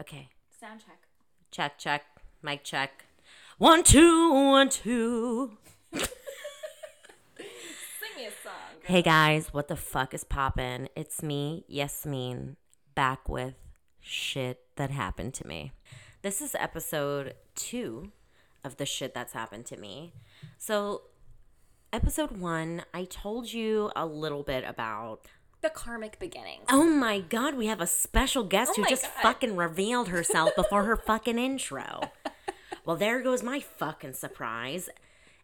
Okay. Sound check. Check, check. Mic check. One, two, one, two. Sing me a song. Hey guys, what the fuck is poppin'? It's me, Yasmin, back with shit that happened to me. This is episode two of the shit that's happened to me. So, episode one, I told you a little bit about. The karmic beginnings. Oh my god, we have a special guest Oh who just God. fucking revealed herself before her fucking intro. Well, there goes my fucking surprise.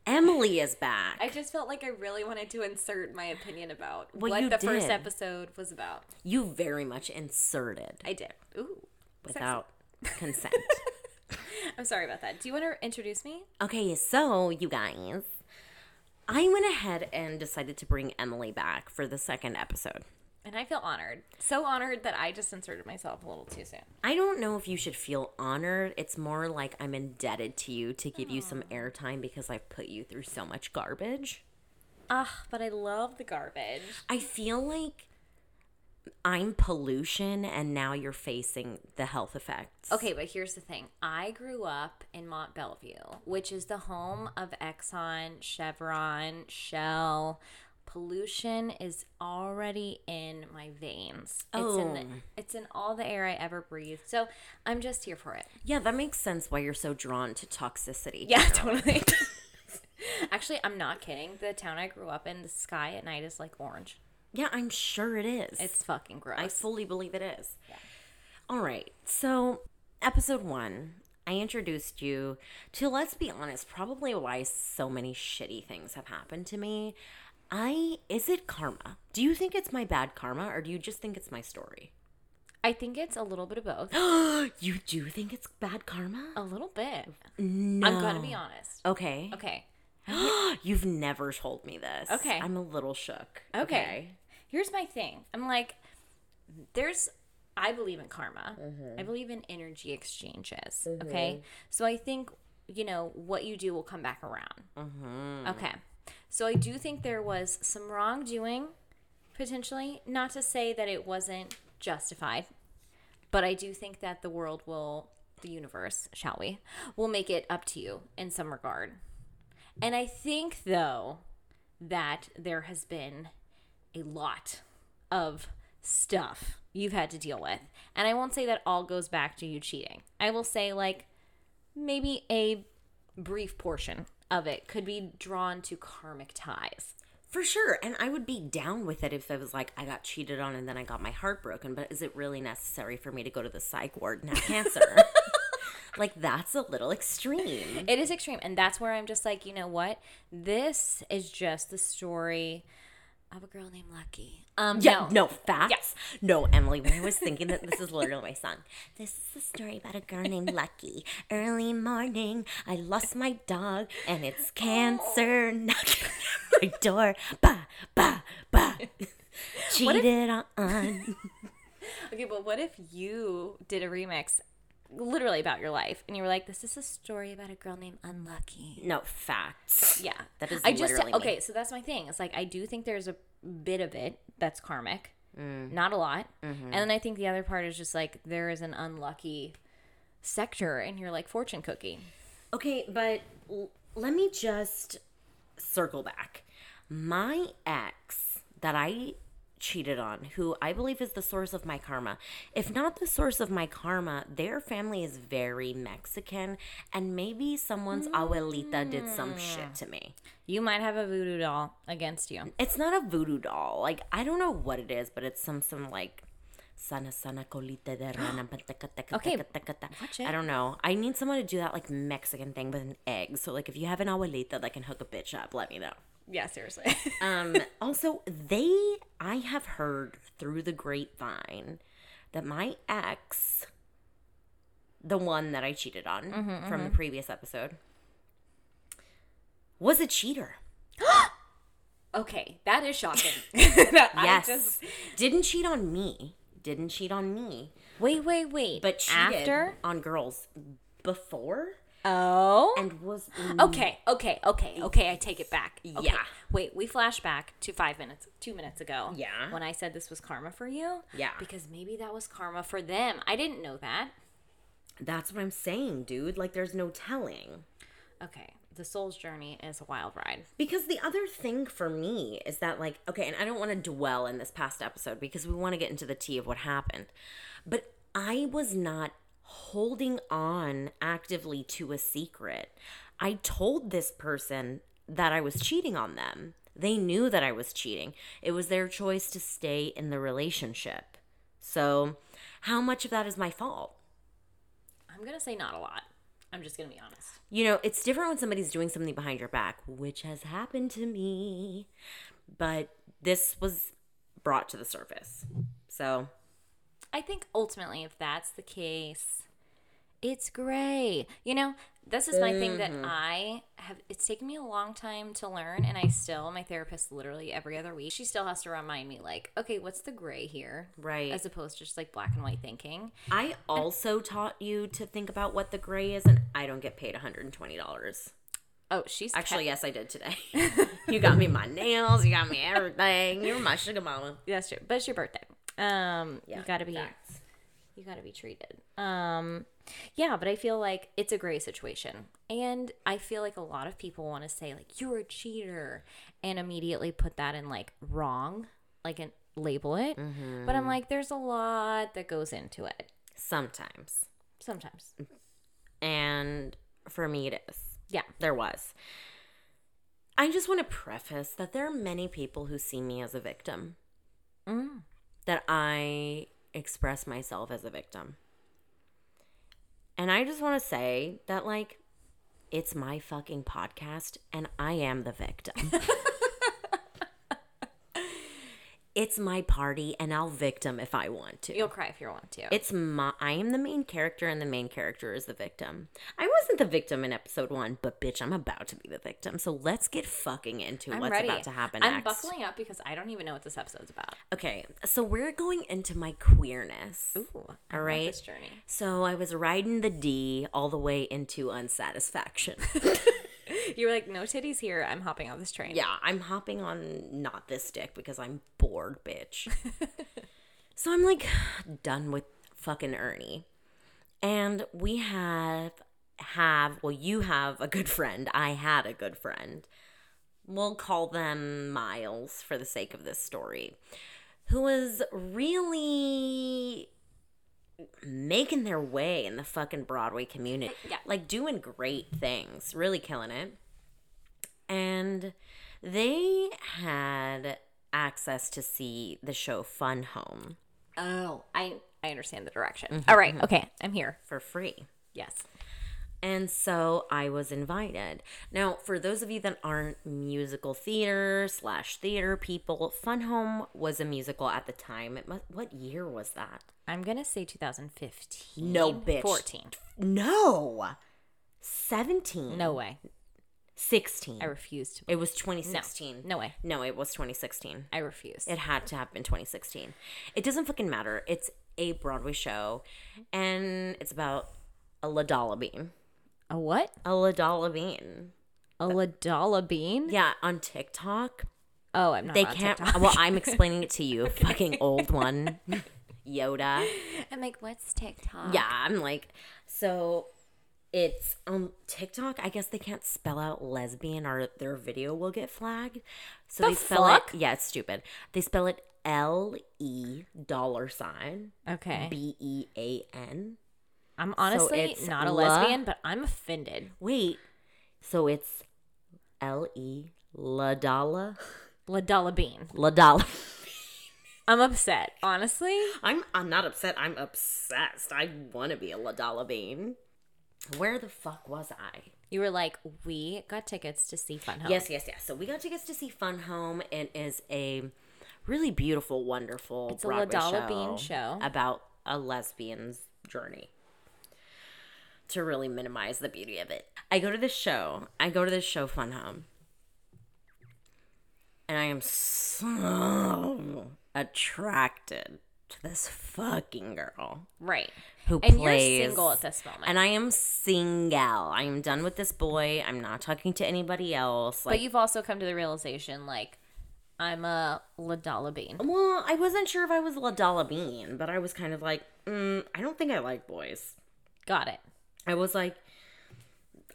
Emily is back. I just felt like I really wanted to insert my opinion about Well, what the first episode was about. you very much inserted I did. Ooh. sexy. without consent. I'm sorry about that. Do you want to introduce me? Okay, so you guys, I went ahead and decided to bring Emily back for the second episode. And I feel honored. So honored that I just inserted myself a little too soon. I don't know if you should feel honored. It's more like I'm indebted to you to give you some airtime because I've put you through so much garbage. Ah, but I love the garbage. I feel like I'm pollution and now you're facing the health effects. Okay, but here's the thing. I grew up in Mont Belvieu, which is the home of Exxon, Chevron, Shell. Pollution is already in my veins. It's in the, Oh. it's in all the air I ever breathe. So I'm just here for it. Yeah, that makes sense why you're so drawn to toxicity. Yeah, totally. Actually, I'm not kidding. The town I grew up in, the sky at night is like orange. Yeah, I'm sure it is. It's fucking gross. I fully believe it is. Yeah. All right. So, episode one, I introduced you to, let's be honest, probably why so many shitty things have happened to me. I, is it karma? Do you think it's my bad karma or do you just think it's my story? I think it's a little bit of both. you do think it's bad karma? a little bit. No. I'm going to be honest. Okay. Okay. You've never told me this. Okay. I'm a little shook. Okay. Here's my thing. I'm like, there's, I believe in karma. Mm-hmm. I believe in energy exchanges. Mm-hmm. Okay. So I think, you know, what you do will come back around. Mm-hmm. Okay. So I do think there was some wrongdoing, potentially. Not to say that it wasn't justified, but I do think that the world will, the universe, shall we, will make it up to you in some regard. And I think, though, that there has been a lot of stuff you've had to deal with. And I won't say that all goes back to you cheating. I will say, like, maybe a brief portion of it could be drawn to karmic ties. For sure. And I would be down with it if it was like I got cheated on and then I got my heart broken. But is it really necessary for me to go to the psych ward and have cancer? like, that's a little extreme. It is extreme. And that's where I'm just like, you know what? This is just the story of a girl named Lucky. Um, Yeah, no. no, facts. No, Emily, when I was thinking that this is literally my song. This is a story about a girl named Lucky. Early morning, I lost my dog, and it's cancer knocking at my door. Ba, ba, ba. Cheated on. Okay, but what if you did a remix literally about your life and you were like, this is a story about a girl named Unlucky? No, facts. Yeah. That is I just literally me. okay, so that's my thing. It's like I do think there's a bit of it that's karmic. Mm. Not a lot. Mm-hmm. And then I think the other part is just like there is an unlucky sector in your like fortune cookie. Okay, but l- let me just circle back. My ex that I cheated on, who I believe is the source of my karma, if not the source of my karma, their family is very Mexican, and maybe someone's abuelita did some hmm. shit to me. You might have a voodoo doll against you. It's not a voodoo doll. Like, I don't know what it is, but it's some, some like. Sana sana colita de rana. Okay, watch it. I don't know. I need someone to do that like Mexican thing with an egg. So like if you have an abuelita that can hook a bitch up, let me know. Yeah, seriously. Um also they I have heard through the grapevine that my ex the one that I cheated on Mm-hmm, from the previous episode was a cheater. okay, that is shocking. That Yes. just- Didn't cheat on me. Didn't cheat on me. wait, wait, wait. But cheated after on girls before Oh. and was Okay, okay, okay, okay. I take it back. Okay. Yeah. Wait, we flash back to five minutes, two minutes ago. Yeah. When I said this was karma for you. Yeah. Because maybe that was karma for them. I didn't know that. That's what I'm saying, dude. Like, there's no telling. Okay, the soul's journey is a wild ride. Because the other thing for me is that, like, okay, and I don't want to dwell in this past episode because we want to get into the tea of what happened. But I was not holding on actively to a secret. I told this person that I was cheating on them. They knew that I was cheating. It was their choice to stay in the relationship. So, how much of that is my fault? I'm gonna say not a lot. I'm just gonna be honest. You know, it's different when somebody's doing something behind your back, which has happened to me. But this was brought to the surface. So, I think ultimately, if that's the case, it's gray. You know, this is my thing that mm-hmm. I have. It's taken me a long time to learn, and I still, my therapist, literally every other week, she still has to remind me, like, okay, what's the gray here, right. as opposed to just like black and white thinking. I also taught you to think about what the gray is, and I don't get paid $120. Oh, she's Actually, yes, I did today. you got me my nails, you got me everything. You're my sugar mama. that's true, but it's your birthday. Um, you gotta be, facts. you gotta be treated. Um, yeah, but I feel like it's a gray situation, and I feel like a lot of people want to say like you're a cheater, and immediately put that in like wrong, like and label it. But I'm like, there's a lot that goes into it. Sometimes. Sometimes, And for me, it is. yeah, There was. I just want to preface that there are many people who see me as a victim. Mm. That I express myself as a victim. And I just want to say that, like, it's my fucking podcast and I am the victim. it's my party and I'll victim if I want to. you'll cry if you want to. It's my I am the main character and the main character is the victim. I wasn't the victim in episode one, but bitch, I'm about to be the victim. So let's get fucking into I'm what's ready. about to happen I'm next. buckling up because I don't even know what this episode's about. Okay, so we're going into my queerness. Ooh, All love this journey. So I was riding the D all the way into unsatisfaction. You were like, no titties here. I'm hopping on this train. yeah, I'm hopping on not this dick because I'm bored, bitch. so I'm like done with fucking Ernie. And we have have well you have a good friend. I had a good friend. We'll call them Miles for the sake of this story. Who was really making their way in the fucking Broadway community. Yeah. Like doing great things, really killing it. And they had access to see the show Fun Home Oh, I I understand the direction. Mm-hmm, All right. Okay. I'm here. for free. Yes. And so I was invited. Now, for those of you that aren't musical theater slash theater people, Fun Home was a musical at the time. It must, what year was that? I'm gonna say 2015. No, bitch. 14. No, 17. No way. 16. I refuse to. it was 2016. No way. No, it was 2016. I refuse. It had to have been 2016. It doesn't fucking matter. It's a Broadway show, and it's about a Ladala bean. A what? A Ladala bean. A Ladala bean? Yeah, on TikTok. Oh, I'm not. They can't. TikTok. Well, I'm explaining it to you, fucking old one. Yoda. I'm like, what's TikTok? Yeah, I'm like, so it's on TikTok. I guess they can't spell out lesbian or their video will get flagged. So The they spell fuck? it. Yeah, it's stupid. They spell it L E dollar sign Okay. B E A N. I'm honestly it's not a la- lesbian, but I'm offended. Wait, so it's L E Ladala Ladala bean. Ladala. I'm upset. Honestly, I'm I'm not upset. I'm obsessed. I want to be a Ladala bean. Where the fuck was I? you were like, we got tickets to see Fun Home. Yes, yes, yes. So we got tickets to see Fun Home. It is a really beautiful, wonderful It's a Broadway Ladala show Bean show. about a lesbian's journey. To really minimize the beauty of it, I go to this show. I go to this show, Fun Home, and I am so attracted to this fucking girl Right. who And plays. you're single at this moment. And I am single. I am done with this boy. I'm not talking to anybody else. Like, but you've also come to the realization, like, I'm a Ladala bean. well, I wasn't sure if I was Ladala Bean, but I was kind of like, mm, I don't think I like boys. Got it. I was like,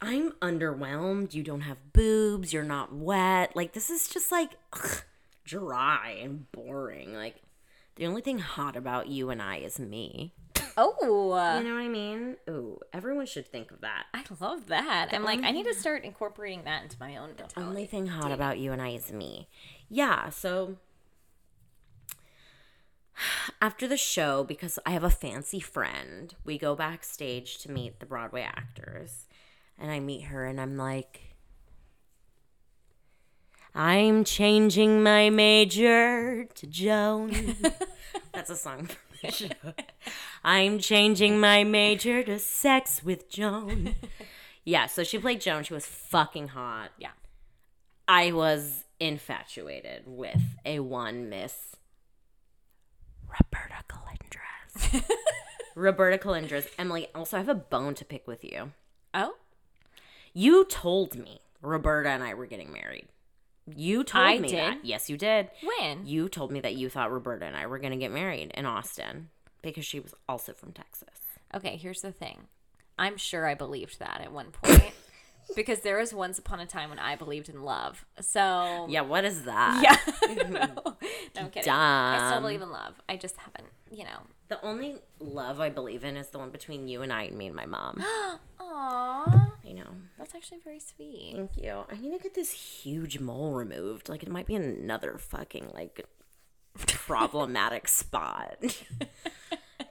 I'm underwhelmed. You don't have boobs. You're not wet. Like, this is just like ugh, dry and boring. Like, the only thing hot about you and I is me. Oh, You know what I mean? Ooh, everyone should think of that. I love that. I'm like, I need to start incorporating that into my own mentality. The only thing hot about you and I is me. Yeah, so after the show, because I have a fancy friend, we go backstage to meet the Broadway actors. And I meet her and I'm like, I'm changing my major to Joan. That's a song from the show. I'm changing my major to sex with Joan. Yeah, so she played Joan. She was fucking hot. Yeah. I was infatuated with a one Miss Roberta Colindrez. Roberta Colindrez. Emily, also I have a bone to pick with you. Oh, You told me Roberta and I were getting married. You told I me did? that. Yes, you did. when? You told me that you thought Roberta and I were going to get married in Austin because she was also from Texas. Okay, here's the thing. I'm sure I believed that at one point because there was once upon a time when I believed in love. So Yeah, what is that? yeah. no, no, I'm kidding. I still believe in love. I just haven't, you know. The only love I believe in is the one between you and I and me and my mom. Aww, I know. that's actually very sweet. Thank you. I need to get this huge mole removed. Like it might be another fucking like problematic spot.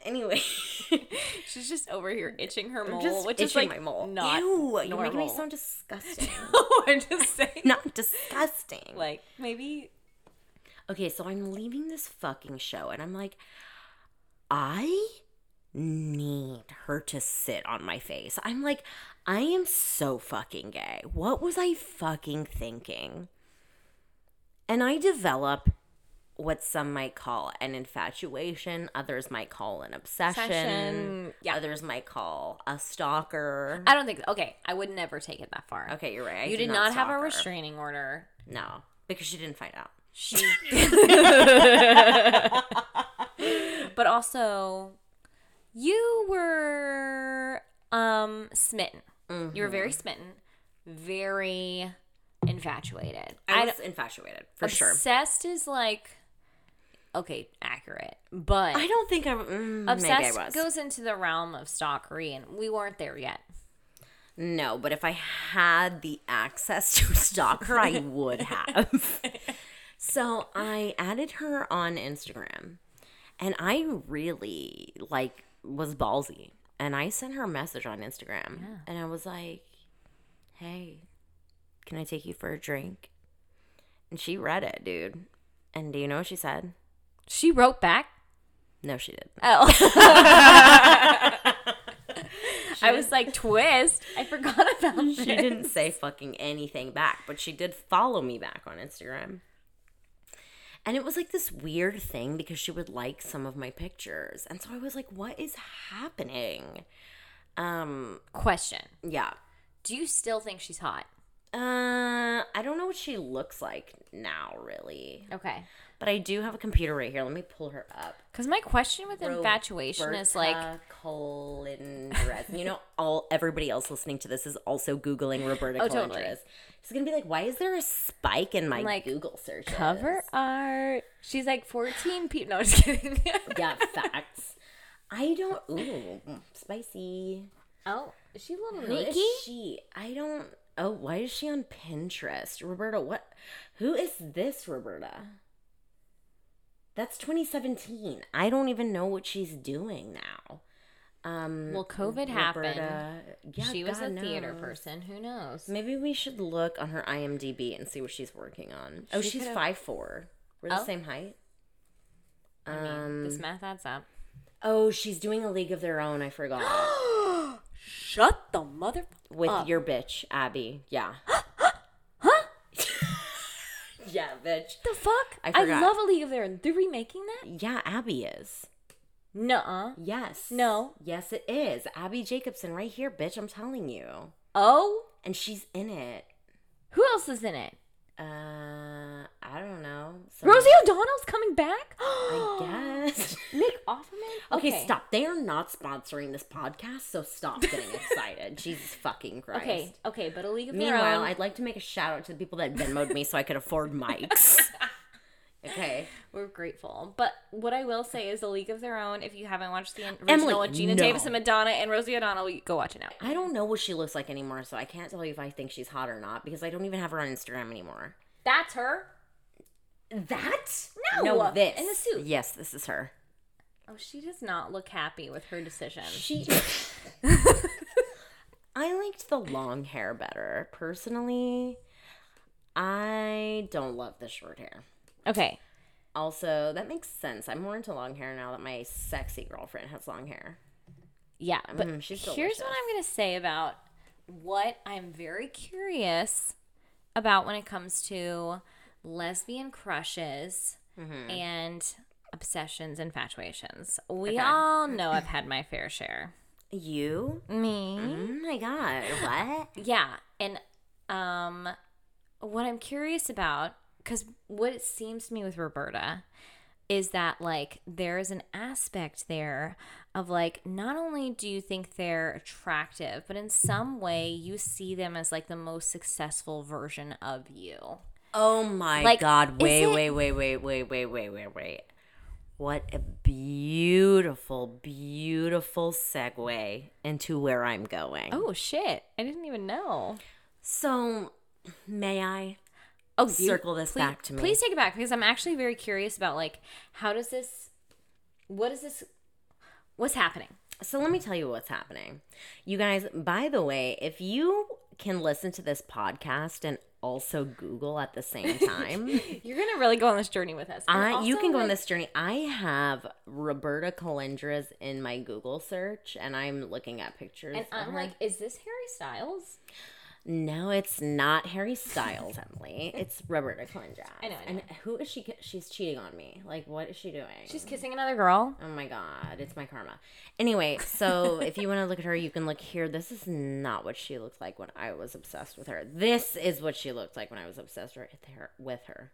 Anyway, She's just over here itching her mole, which is itching like my mole. not Ew, you're making me normal. sound disgusting. no, I'm just saying. Not disgusting. Like maybe Okay, so I'm leaving this fucking show and I'm like, I need her to sit on my face. I'm like, I am so fucking gay. What was I fucking thinking? And I develop what some might call an infatuation, others might call an obsession, yeah. others might call a stalker. I don't think. Okay, I would never take it that far. okay, you're right. I you did did not have a her. restraining order. No, because she didn't find out. She. but also, you were um smitten. You were very smitten, very infatuated. I I was infatuated for sure. obsessed is like okay, accurate, but I don't think I. Mm, I obsessed was. goes into the realm of stalkery, and we weren't there yet. no, but if I had the access to stalk her, I would have. so I added her on Instagram, and I really like was ballsy, and I sent her a message on Instagram, and I was like, "Hey, can I take you for a drink?" And she read it, dude. And do you know what she said? She wrote back. No, she didn't. Oh. I was like, twist. I forgot about this. she didn't say fucking anything back, but she did follow me back on Instagram. And it was like this weird thing because she would like some of my pictures. And so I was like, what is happening? Um, Question. yeah. Do you still think she's hot? Uh, I don't know what she looks like now, really. Okay. But I do have a computer right here. Let me pull her up. Because my question with infatuation is like, Roberta Colindrez. you know, all everybody else listening to this is also googling Roberta Oh, Colindrez. totally. She's gonna be like, "Why is there a spike in my Like, Google search?" cover art. She's like 14 people. No, I'm just kidding. Yeah, facts. I don't. Ooh, spicy. oh, is she a little Who is naked? she? I don't. Oh, why is she on Pinterest? Roberta, what? Who is this Roberta? That's 2017. I don't even know what she's doing now. Um, Well, COVID happened. Yeah, she was God a theater person. Who knows? Maybe we should look on her IMDb and see what she's working on. Oh, She she's could've- five four. We're the Oh. same height. I mean, Um, this math adds up. oh, she's doing a League of Their Own. I forgot. Shut the mother. With up. your bitch, Abbi. Yeah. yeah, bitch. The fuck? I I, love a League of Their Own. They're remaking that? Yeah, Abbi is. Nuh-uh. Yes. No. Yes, it is. Abbi Jacobson, right here, bitch. I'm telling you. Oh, And she's in it. who else is in it? Uh, I don't know. Some- Rosie O'Donnell's coming back. I guess. Nick Offerman. Okay, stop. They are not sponsoring this podcast, so stop getting excited. Jesus fucking Christ. Okay, okay, but a league of their Meanwhile, own. I'd like to make a shout out to the people that Venmoed me so I could afford mics. okay. We're grateful. But what I will say is a league of their own. If you haven't watched the original Emily, with Geena no. Davis and Madonna and Rosie O'Donnell, go watch it now. I don't know what she looks like anymore, so I can't tell you if I think she's hot or not because I don't even have her on Instagram anymore. That's her. That? No, No, this. in the suit. Yes, this is her. Oh, she does not look happy with her decision. She. I liked the long hair better. Personally, I don't love the short hair. Okay. Also, that makes sense. I'm more into long hair now that my sexy girlfriend has long hair. Yeah, but Mm, she's here's delicious. what I'm going to say about what I'm very curious about when it comes to lesbian crushes Mm-hmm. and obsessions, infatuations. We Okay. all know I've had my fair share. You? Me? Oh my god, what? Yeah, and um, what I'm curious about, because what it seems to me with Roberta is that like there is an aspect there of like not only do you think they're attractive, but in some way you see them as like the most successful version of you. Oh my Like, god, wait, it- wait, wait, wait, wait, wait, wait, wait, wait. What a beautiful, beautiful segue into where I'm going. Oh shit! I didn't even know. So, may I? Oh, Circle this please, back to me. Please take it back because I'm actually very curious about like how does this, what is this, what's happening? So, let me tell you what's happening. You guys, by the way, if you can listen to this podcast and also Google at the same time, You're gonna really go on this journey with us. I, you can go on this journey. I have Roberta Colindrez in my Google search, and I'm looking at pictures. And I'm her. like, is this Harry Styles? No, it's not Harry Styles, Emily. It's Roberta Colindrez. I know, I And who is she? She's cheating on me. Like, what is she doing? She's kissing another girl. Oh my god, it's my karma. Anyway, so if you want to look at her, you can look here. This is not what she looked like when I was obsessed with her. This is what she looked like when I was obsessed with her. With her.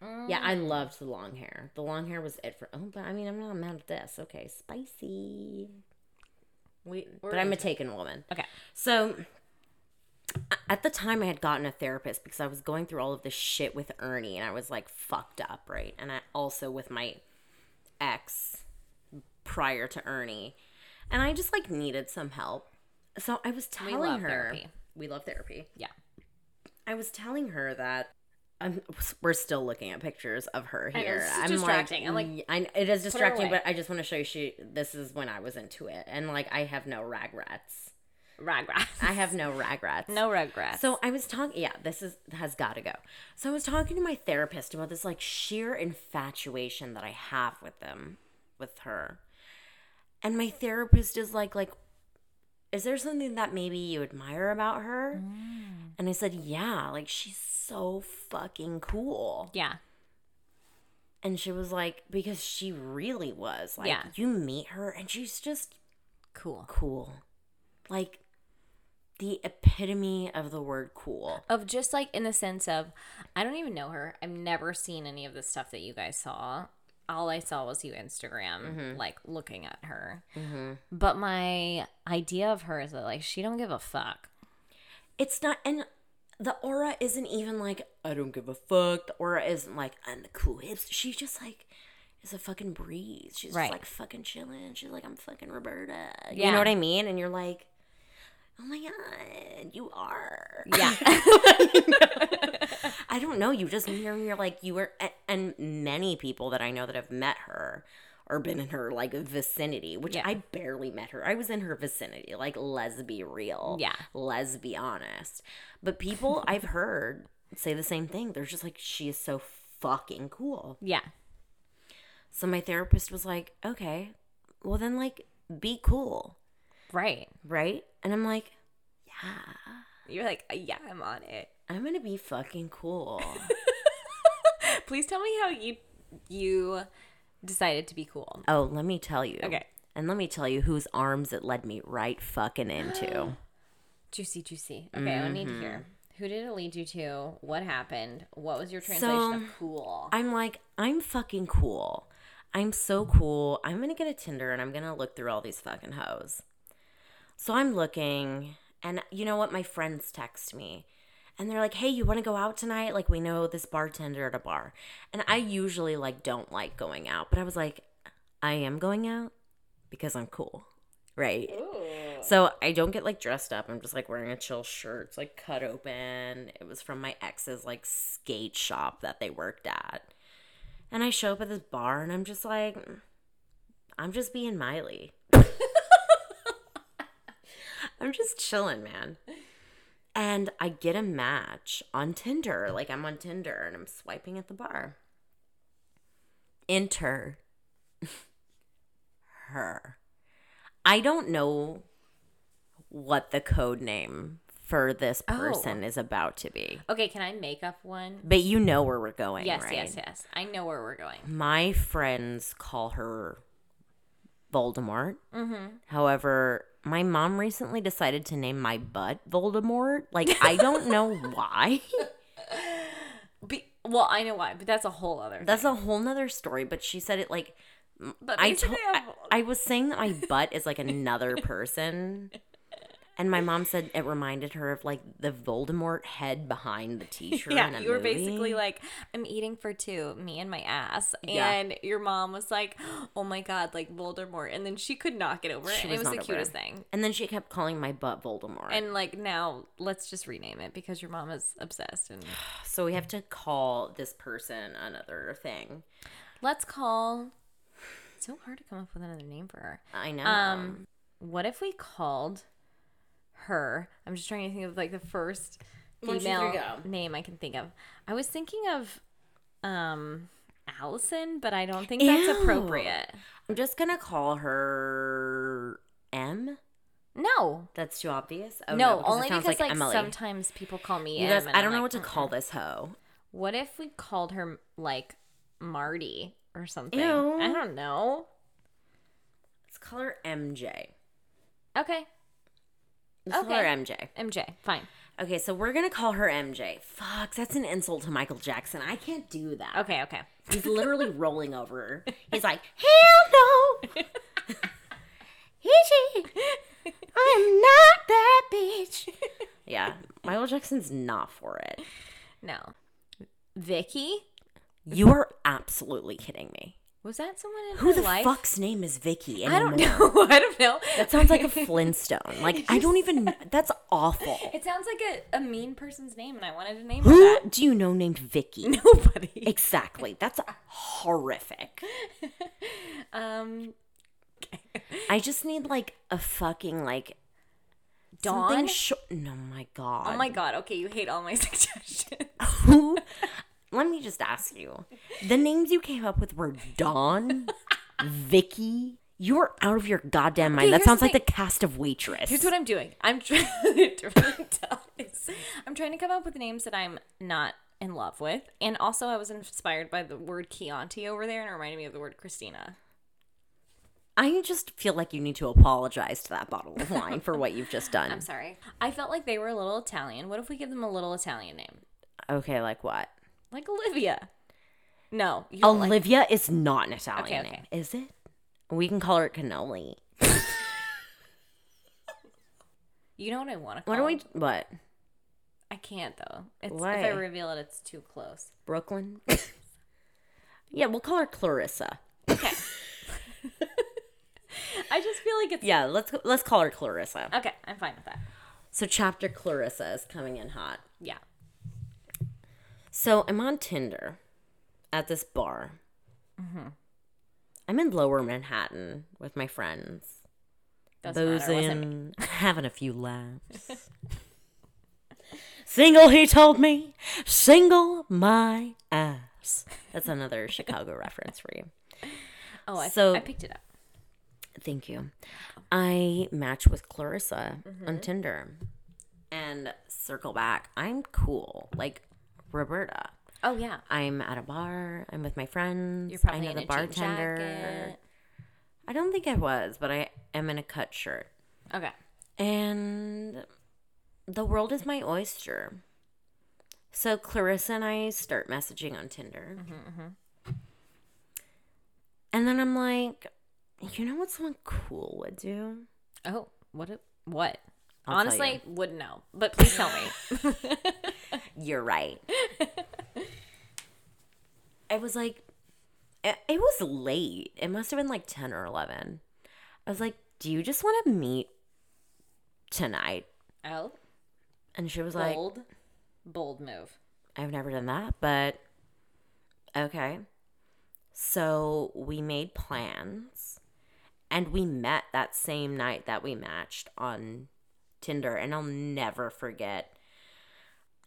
Yeah, I Mm. loved the long hair. The long hair was it for. Oh, but I mean, I'm not mad at this. Okay, spicy. We, but I'm a taken woman. Okay. So at the time I had gotten a therapist because I was going through all of this shit with Ernie and I was like fucked up, right? And I also with my ex prior to Ernie. And I just like needed some help. So I was telling love her therapy. we love therapy. Yeah. I was telling her that I'm, we're still looking at pictures of her here. I'm distracting. I'm like, like, y- I, it is distracting, but I just want to show you. She, this is when I was into it, and like I have no regrets. Ragrats. I have no regrets. no regrets. So I was talking. Yeah, this is has got to go. So I was talking to my therapist about this like sheer infatuation that I have with them, with her, and my therapist is like, like, is there something that maybe you admire about her? Mm. And I said, yeah, like she's so fucking cool. yeah. And she was like, because she really was. Like, Yeah. you meet her and she's just Cool. cool. Like, the epitome of the word cool. Of just like in the sense of, I don't even know her. I've never seen any of the stuff that you guys saw. All I saw was you Instagram, mm-hmm. like looking at her. Mm-hmm. But my idea of her is that like she don't give a fuck. It's not, and the aura isn't even like, I don't give a fuck. The aura isn't like, I'm the cool hips. She's just like, is a fucking breeze. She's Right. just like fucking chilling. She's like, I'm fucking Roberta. You know what I mean? And you're like, oh my God, you are. Yeah. I don't know. You just and you're like, you were, and many people that I know that have met her or been in her like vicinity, which Yeah. I barely met her. I was in her vicinity, like, let's be real. Yeah. Let's be honest. But people I've heard say the same thing. They're just like, she is so fucking cool. yeah. So my therapist was like, okay, well then, like, be cool, Right. right? And I'm like, yeah, You're like, yeah, I'm on it. I'm gonna be fucking cool. Please tell me how you you decided to be cool. Oh, let me tell you. Okay. And let me tell you whose arms it led me right fucking into. Juicy, juicy. Okay, I need to hear. Who did it lead you to? What happened? What was your translation of cool? I'm like, I'm fucking cool. I'm so cool. I'm gonna get a Tinder and I'm gonna look through all these fucking hoes. So I'm looking, and you know what? My friends text me. And they're like, hey, you wanna go out tonight? Like, we know this bartender at a bar. And I usually like don't like going out, but I was like, I am going out because I'm cool. Right. So I don't get like dressed up. I'm just like wearing a chill shirt. It's like cut open. It was from my ex's like skate shop that they worked at. And I show up at this bar and I'm just like, mm, I'm just being Miley. I'm just chilling, man. And I get a match on Tinder. Like I'm on Tinder and I'm swiping at the bar. Enter her. I don't know what the code name for this oh. person is about to be. Okay, can I make up one? But you know where we're going. Yes, right? yes, yes. I know where we're going. My friends call her Voldemort. Mm-hmm. However, my mom recently decided to name my butt Voldemort. Like, I don't know why. Be- well, I know why, but that's a whole other. That's a whole nother story. But she said it like but I, to- I I was saying that my butt is like another person. And my mom said it reminded her of like the Voldemort head behind the t-shirt. yeah, you were movie. basically like, I'm eating for two, me and my ass. Yeah. And your mom was like, oh my God, like Voldemort. And then she could not get over it. She and it was was the cutest it. thing. And then she kept calling my butt Voldemort. And like now, let's just rename it because your mom is obsessed. And so we have to call this person another thing. let's call. It's so hard to come up with another name for her. I know. Um, what if we called her? I'm just trying to think of like the first female name I can think of. I was thinking of um Allison, but I don't think that's Ew. appropriate. I'm just gonna call her M. No. That's too obvious. Oh, no, it only because like, Emily. sometimes people call me You guys, I I'm don't know like, what to call this hoe. What if we called her like Marty or something? Ew. I don't know. Let's call her MJ. Okay. Let's call her Okay. MJ. MJ. Fine. Okay, so we're gonna call her MJ. Fuck, that's an insult to Michael Jackson. I can't do that. Okay, okay. He's literally rolling over. her. He's like, hell no. Is she? I'm not that bitch. Yeah, Michael Jackson's not for it. No. Vicky? You are absolutely kidding me. Was that someone in Who her the life? fuck's name is Vicky I don't know. I don't know. That sounds like a Flintstone. Like I don't even. That's awful. It sounds like a, a mean person's name, and I wanted to name Who that. do you know named Vicky? Nobody. Exactly. That's horrific. Um, I just need like a fucking like Dawn. short. No, my god. oh my god. Okay, you hate all my suggestions. Who? Let me just ask you. The names you came up with were Dawn, Vicky. You're out of your goddamn mind. Okay, that sounds the like the cast of Waitress. Here's what I'm doing. I'm trying to really tough. It's- I'm trying to come up with names that I'm not in love with, and also I was inspired by the word Chianti over there, and it reminded me of the word Christina. I just feel like you need to apologize to that bottle of wine for what you've just done. I'm sorry. I felt like they were a little Italian. What if we give them a little Italian name, Okay, like what? Like Olivia? No, don't like- Olivia is not an Italian Okay, name, is it? We can call her cannoli. you know what I want to call. What do we? it? What? I can't though. It's if I reveal it, it's too close. Brooklyn? yeah, we'll call her Clarissa. Okay. I just feel like it's Yeah, let's let's call her Clarissa. okay. I'm fine with that. So chapter Clarissa is coming in hot. Yeah. So I'm on Tinder at this bar. Mm-hmm. I'm in Lower Manhattan with my friends, Doesn't matter. It wasn't boozing, having a few laughs. Single, he told me. Single, my ass. That's another Chicago reference for you. Oh, I, So- I picked it up. Thank you. I match with Clarissa Mm-hmm. on Tinder and circle back. I'm cool, like Roberta. Oh yeah. I'm at a bar. I'm with my friends. You're probably I know in the a bartender. jacket. I don't think I was, but I am in a cut shirt. Okay. And the world is my oyster. So Clarissa and I start messaging on Tinder. Mm-hmm, mm-hmm. And then I'm like, you know what someone cool would do? Oh, what? What? I'll Honestly, wouldn't know. But please tell me. You're right. I was like, it, it was late. It must have been like 10 or 11. I was like, do you just want to meet tonight? oh, And she was like, bold, bold move. I've never done that, but okay. So we made plans and we met that same night that we matched on Tinder and I'll never forget.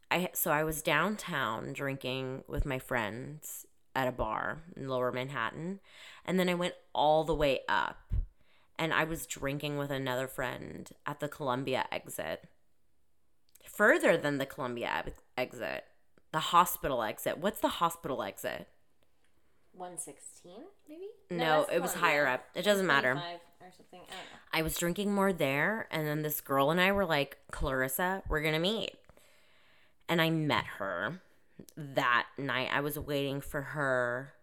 I so I was downtown drinking with my friends at a bar in Lower Manhattan and then I went all the way up and I was drinking with another friend at the Columbia exit. Further than the Columbia exit the hospital exit. What's the hospital exit? 116, maybe? No, that's it was Columbia. higher up. It doesn't matter. 25 Or something. I. I was drinking more there, and then this girl and I were like, Clarissa, we're gonna meet. And I met her that night. I was waiting for her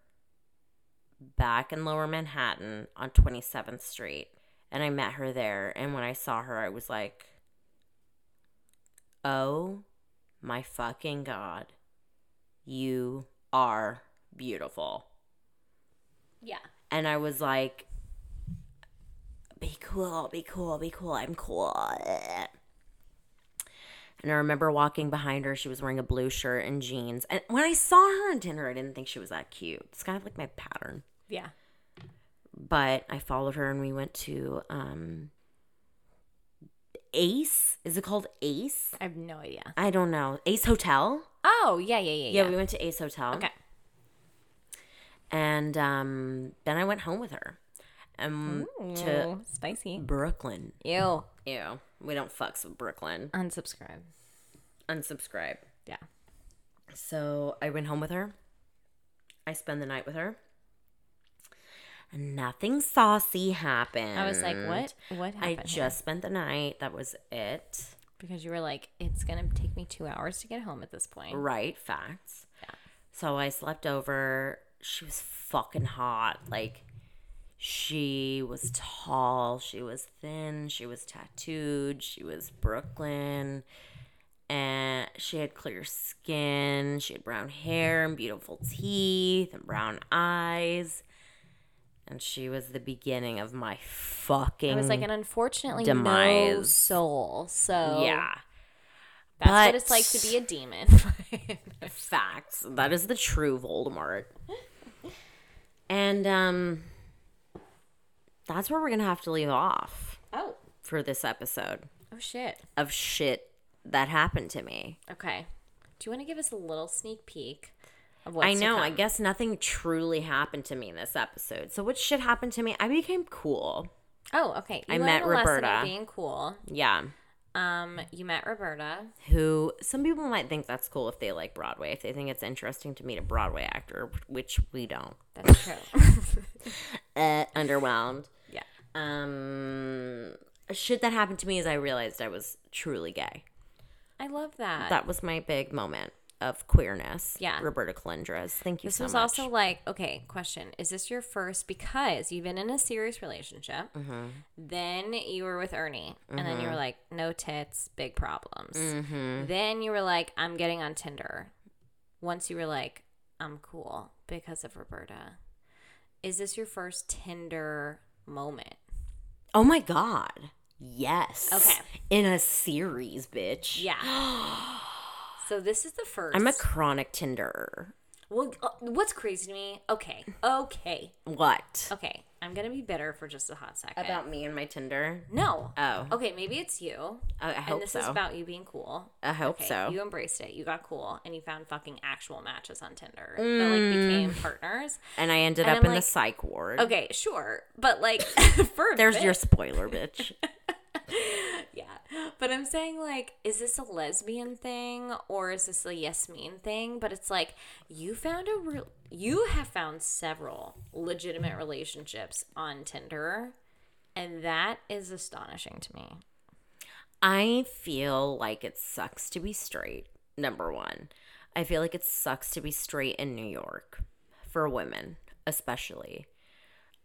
back in lower Manhattan on 27th Street. And I met her there. And when I saw her, I was like, oh my fucking God. You are beautiful. Yeah. And I was like, be cool, be cool, be cool. I'm cool. And I remember walking behind her. She was wearing a blue shirt and jeans. And when I saw her on Tinder, I didn't think she was that cute. It's kind of like my pattern. Yeah. But I followed her and we went to um, Ace. Is it called Ace? I have no idea. I don't know. Ace Hotel? Oh, yeah, yeah, yeah. Yeah, Yeah. we went to Ace Hotel. okay. And um, then I went home with her. Um, to spicy. Brooklyn. Ew. Ew. We don't fucks with Brooklyn. Unsubscribe. Unsubscribe. Yeah. So I went home with her. I spent the night with her. And nothing saucy happened. I was like, what? What I happened? here? just spent the night. That was it. because you were like, it's gonna take me two hours to get home at this point. Right. Facts. Yeah. So I slept over. She was fucking hot. Like, she was tall. She was thin. She was tattooed. She was Brooklyn. And she had clear skin. She had brown hair and beautiful teeth and brown eyes. And she was the beginning of my fucking. I was like, and unfortunately, no Demise. soul. So yeah. that's what it's like to be a demon. Facts. That is the true Voldemort. And um that's where we're gonna have to leave off oh, for this episode oh shit. of shit that happened to me. Okay. Do you want to give us a little sneak peek of what's I to know, I guess nothing truly happened to me in this episode. So what shit happened to me? I became cool. Oh, okay. You I met a lesson of Roberta. being cool. Yeah. Um, you met Roberta. Who some people might think that's cool if they like Broadway, if they think it's interesting to meet a Broadway actor, which we don't. That's true. Uh, underwhelmed. Um shit that happened to me is I realized I was truly gay. I love that. That was my big moment of queerness. Yeah. Roberta Colindrez. Thank you this so was much. also like, okay, question. Is this your first because you've been in a serious relationship? Mm-hmm. Then you were with Ernie, and then you were like, no tits, big problems. Mm-hmm. Then you were like, I'm getting on Tinder. Once you were like, I'm cool because of Roberta. Is this your first Tinder moment? Oh my god. Yes. Okay. In a series, bitch. Yeah. so this is the first. I'm a chronic Tinderer. Well, uh, what's crazy to me? Okay, okay, What? okay. I'm gonna be bitter for just a hot second. About me and my Tinder? no. Oh. Okay, maybe it's you. I, I and hope this so. is about you being cool. I hope Okay, so. You embraced it. You got cool, and you found fucking actual matches on Tinder that like mm. became partners. and I ended And up I'm in the psych ward. Okay, sure, but like for There's bit- your spoiler, bitch. But I'm saying like, is this a lesbian thing or is this a Yasmin thing? But it's like you found a real, you have found several legitimate relationships on Tinder, and that is astonishing to me. I feel like it sucks to be straight. number one. I feel like it sucks to be straight in New York for women, especially.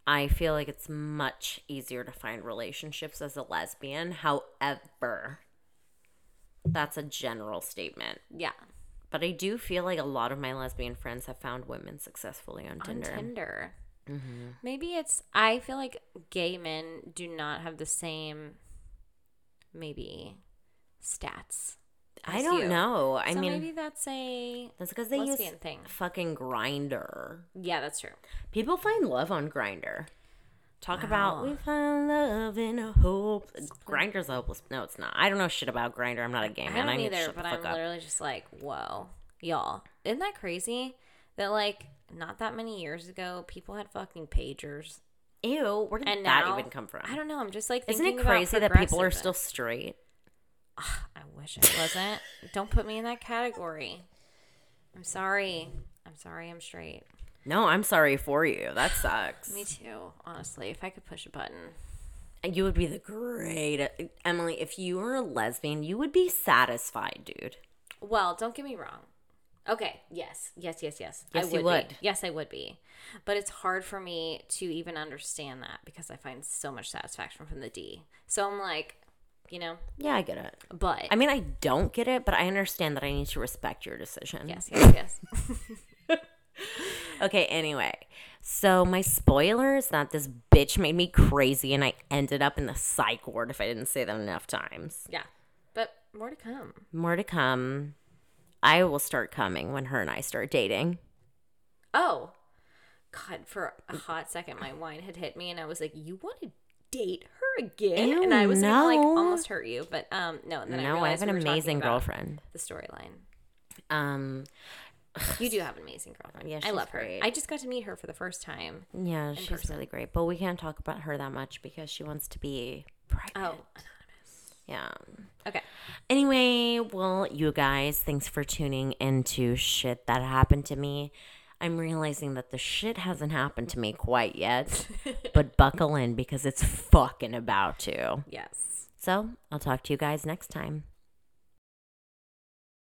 I feel like it's much easier to find relationships as a lesbian. However, that's a general statement. Yeah. But I do feel like a lot of my lesbian friends have found women successfully on On Tinder. Tinder. Mm-hmm. Maybe it's. I feel like gay men do not have the same, maybe, stats. I don't you. know. I so mean, maybe that's a that's because they use thing. fucking Grindr. Yeah, that's true. People find love on Grindr. Talk about we find love in a hope. Grindr's hopeless. No, it's not. I don't know shit about Grindr. I'm not a gay I man. don't I need either, but I'm up. literally just like, whoa, y'all, isn't that crazy? That like not that many years ago, people had fucking pagers, Ew, where did and that now even come from? I don't know. I'm just like, Isn't it crazy that people are still straight? I wish it wasn't. don't put me in that category. I'm sorry. I'm sorry. I'm straight. No, I'm sorry for you. That sucks. Me too. Honestly, if I could push a button, You would be the great Emily. If you were a lesbian, you would be satisfied, dude. Well, don't get me wrong. Okay, yes, yes, yes, yes. Yes, I you would, would. Be. Yes, I would be. But it's hard for me to even understand that because I find so much satisfaction from the D. So I'm like, you know, Yeah, I get it. but I mean, I don't get it, but I understand that I need to respect your decision. yes, yes, yes. Okay, anyway. So my spoiler is that this bitch made me crazy and I ended up in the psych ward if I didn't say that enough times. yeah. But more to come. More to come. I will start coming when her and I start dating. Oh, God! For a hot second, my wine had hit me, and I was like, "You want to date her again?" Ew, and I was gonna like almost hurt you, but um, no. And then I no, I realized have an we amazing girlfriend. The storyline. Um, You do have an amazing girlfriend. Yeah, I love her. great. I just got to meet her for the first time. yeah, she's person. really great, but we can't talk about her that much because she wants to be private. Oh, Yeah. okay. Anyway, well, you guys, thanks for tuning into shit that happened to me. I'm realizing that the shit hasn't happened to me quite yet, but buckle in because it's fucking about to. Yes. So, I'll talk to you guys next time.